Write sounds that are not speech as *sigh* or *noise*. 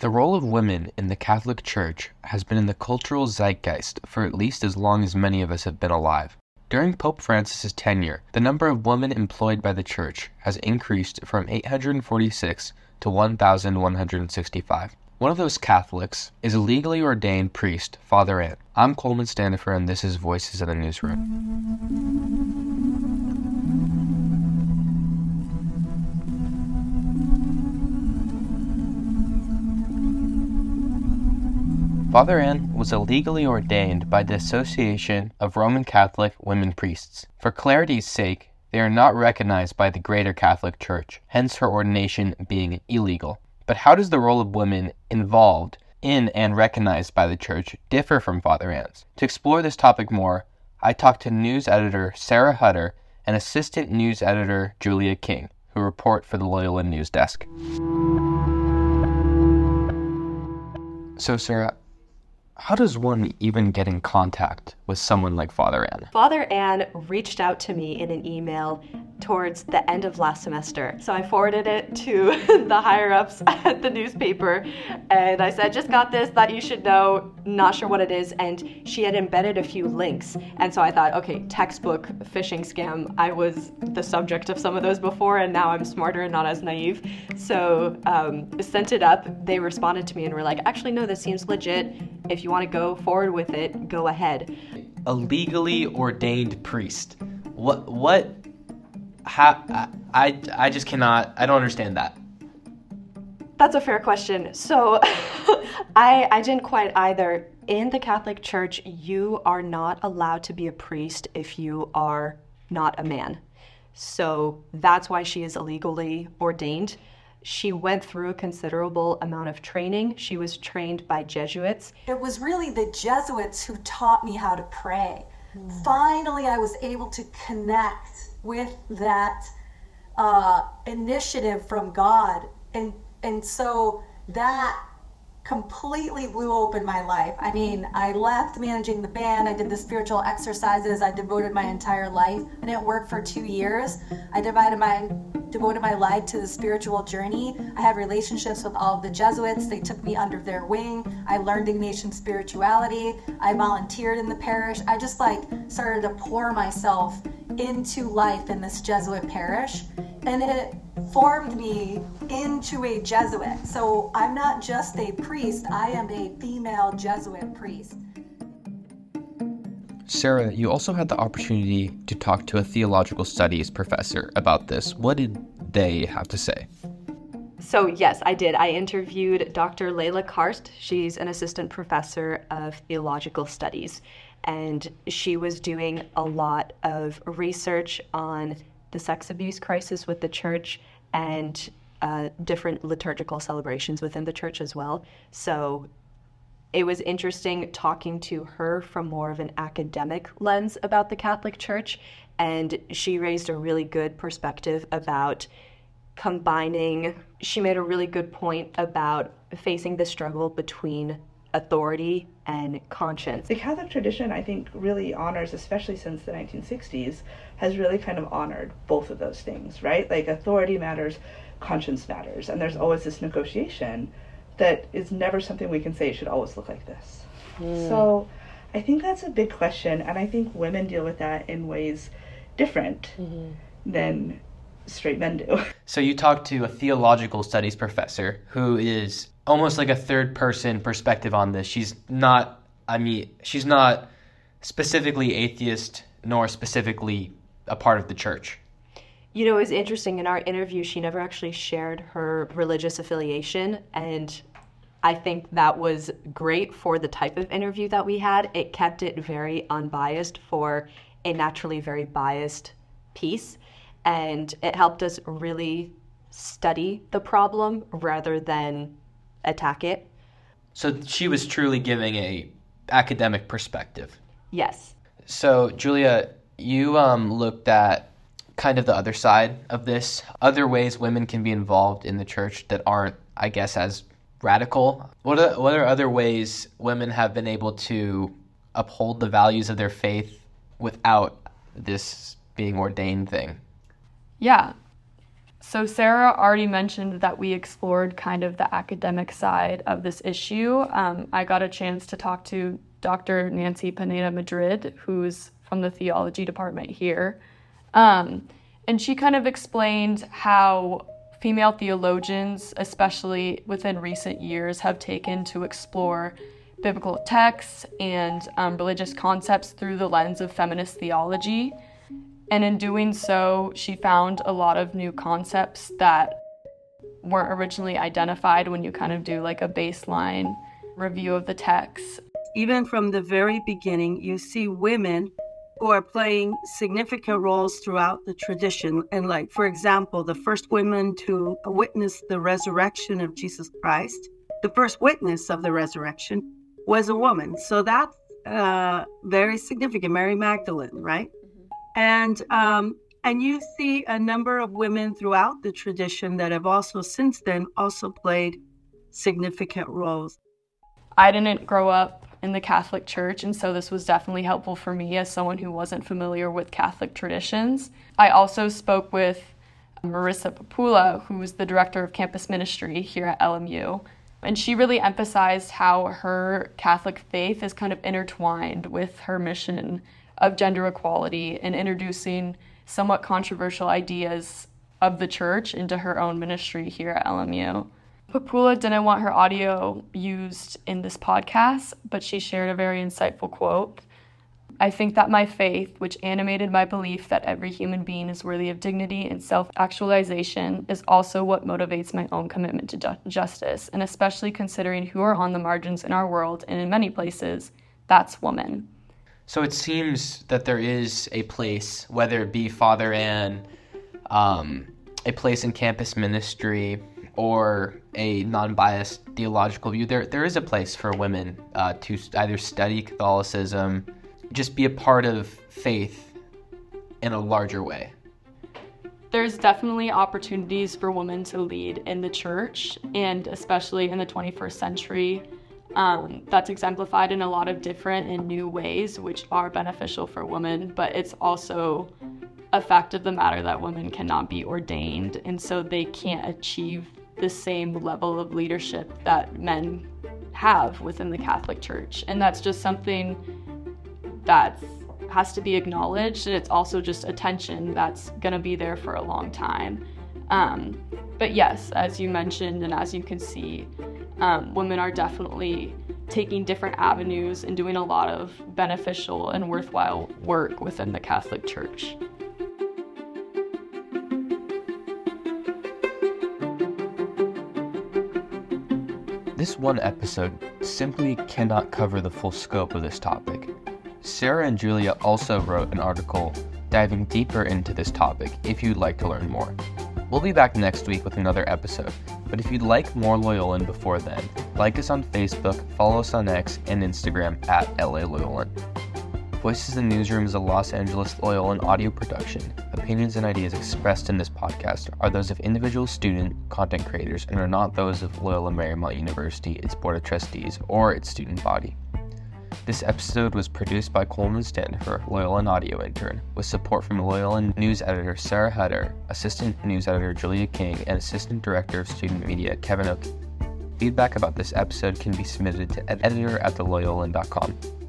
The role of women in the Catholic Church has been in the cultural zeitgeist for at least as long as many of us have been alive. During Pope Francis's tenure, the number of women employed by the Church has increased from 846 to 1,165. One of those Catholics is a legally ordained priest, Father Anne. I'm Coleman Stanifer, and this is Voices in the Newsroom. Father Anne was illegally ordained by the Association of Roman Catholic Women Priests. For clarity's sake, they are not recognized by the greater Catholic Church, hence her ordination being illegal. But how does the role of women involved in and recognized by the Church differ from Father Anne's? To explore this topic more, I talked to news editor Sarah Hutter and assistant news editor Julia King, who report for the Loyola News Desk. So, Sarah, how does one even get in contact with someone like Father Anne? Father Anne reached out to me in an email towards the end of last semester. So I forwarded it to *laughs* the higher ups at the newspaper and I said, just got this, thought you should know, not sure what it is. And she had embedded a few links. And so I thought, okay, textbook phishing scam. I was the subject of some of those before and now I'm smarter and not as naive. So um, sent it up. They responded to me and were like, actually, no, this seems legit. If you want to go forward with it, go ahead. A legally ordained priest. What? What? How? I, I just cannot. I don't understand that. That's a fair question. So, *laughs* I I didn't quite either. In the Catholic Church, you are not allowed to be a priest if you are not a man. So that's why she is illegally ordained. She went through a considerable amount of training. She was trained by Jesuits. It was really the Jesuits who taught me how to pray. Mm. Finally, I was able to connect with that uh, initiative from God. And, and so that completely blew open my life. I mean, I left managing the band, I did the spiritual exercises, I devoted my entire life. I didn't work for two years. I divided my devoted my life to the spiritual journey. I had relationships with all of the Jesuits. They took me under their wing. I learned Ignatian spirituality. I volunteered in the parish. I just like started to pour myself into life in this Jesuit parish. And it formed me into a Jesuit. So I'm not just a priest, I am a female Jesuit priest. Sarah, you also had the opportunity to talk to a theological studies professor about this. What did they have to say? So, yes, I did. I interviewed Dr. Layla Karst. She's an assistant professor of theological studies, and she was doing a lot of research on the sex abuse crisis with the church and uh, different liturgical celebrations within the church as well. So it was interesting talking to her from more of an academic lens about the Catholic Church, and she raised a really good perspective about combining. She made a really good point about facing the struggle between authority and conscience. The Catholic tradition, I think, really honors, especially since the 1960s, has really kind of honored both of those things, right? Like authority matters, conscience matters, and there's always this negotiation that is never something we can say should always look like this. Mm. So I think that's a big question, and I think women deal with that in ways different mm-hmm. than straight men do. *laughs* So you talked to a theological studies professor who is almost like a third person perspective on this. She's not I mean, she's not specifically atheist nor specifically a part of the church. You know, it was interesting in our interview, she never actually shared her religious affiliation. And I think that was great for the type of interview that we had. It kept it very unbiased for a naturally very biased piece. And it helped us really study the problem rather than attack it. So she was truly giving a academic perspective. Yes. So Julia, you um, looked at kind of the other side of this, other ways women can be involved in the church that aren't, I guess, as radical. What are, what are other ways women have been able to uphold the values of their faith without this being ordained thing? Yeah. So, Sarah already mentioned that we explored kind of the academic side of this issue. Um, I got a chance to talk to Dr. Nancy Pineda Madrid, who's from the theology department here. Um, and she kind of explained how female theologians, especially within recent years, have taken to explore biblical texts and um, religious concepts through the lens of feminist theology. And in doing so, she found a lot of new concepts that weren't originally identified when you kind of do like a baseline review of the text. Even from the very beginning, you see women who are playing significant roles throughout the tradition. And, like, for example, the first women to witness the resurrection of Jesus Christ, the first witness of the resurrection was a woman. So that's uh, very significant, Mary Magdalene, right? And um, and you see a number of women throughout the tradition that have also since then also played significant roles. I didn't grow up in the Catholic Church, and so this was definitely helpful for me as someone who wasn't familiar with Catholic traditions. I also spoke with Marissa Papula, who is the director of campus ministry here at LMU, and she really emphasized how her Catholic faith is kind of intertwined with her mission of gender equality and introducing somewhat controversial ideas of the church into her own ministry here at LMU. Papula didn't want her audio used in this podcast, but she shared a very insightful quote. I think that my faith, which animated my belief that every human being is worthy of dignity and self actualization, is also what motivates my own commitment to ju- justice, and especially considering who are on the margins in our world and in many places, that's women. So it seems that there is a place, whether it be Father Anne, um, a place in campus ministry, or a non-biased theological view. There, there is a place for women uh, to either study Catholicism, just be a part of faith in a larger way. There's definitely opportunities for women to lead in the church, and especially in the 21st century um, that's exemplified in a lot of different and new ways, which are beneficial for women, but it's also a fact of the matter that women cannot be ordained, and so they can't achieve the same level of leadership that men have within the Catholic Church. And that's just something that has to be acknowledged, and it's also just a tension that's going to be there for a long time. Um, but yes, as you mentioned, and as you can see, um, women are definitely taking different avenues and doing a lot of beneficial and worthwhile work within the Catholic Church. This one episode simply cannot cover the full scope of this topic. Sarah and Julia also wrote an article diving deeper into this topic if you'd like to learn more. We'll be back next week with another episode, but if you'd like more Loyolan before then, like us on Facebook, follow us on X and Instagram at LA Loyolan. Voices in the Newsroom is a Los Angeles Loyolan audio production. Opinions and ideas expressed in this podcast are those of individual student content creators and are not those of Loyola Marymount University, its Board of Trustees, or its student body. This episode was produced by Coleman Standifer, Loyola audio intern, with support from Loyola news editor Sarah Hutter, assistant news editor Julia King, and assistant director of student media Kevin Oak. Feedback about this episode can be submitted to editor at theloyolan.com.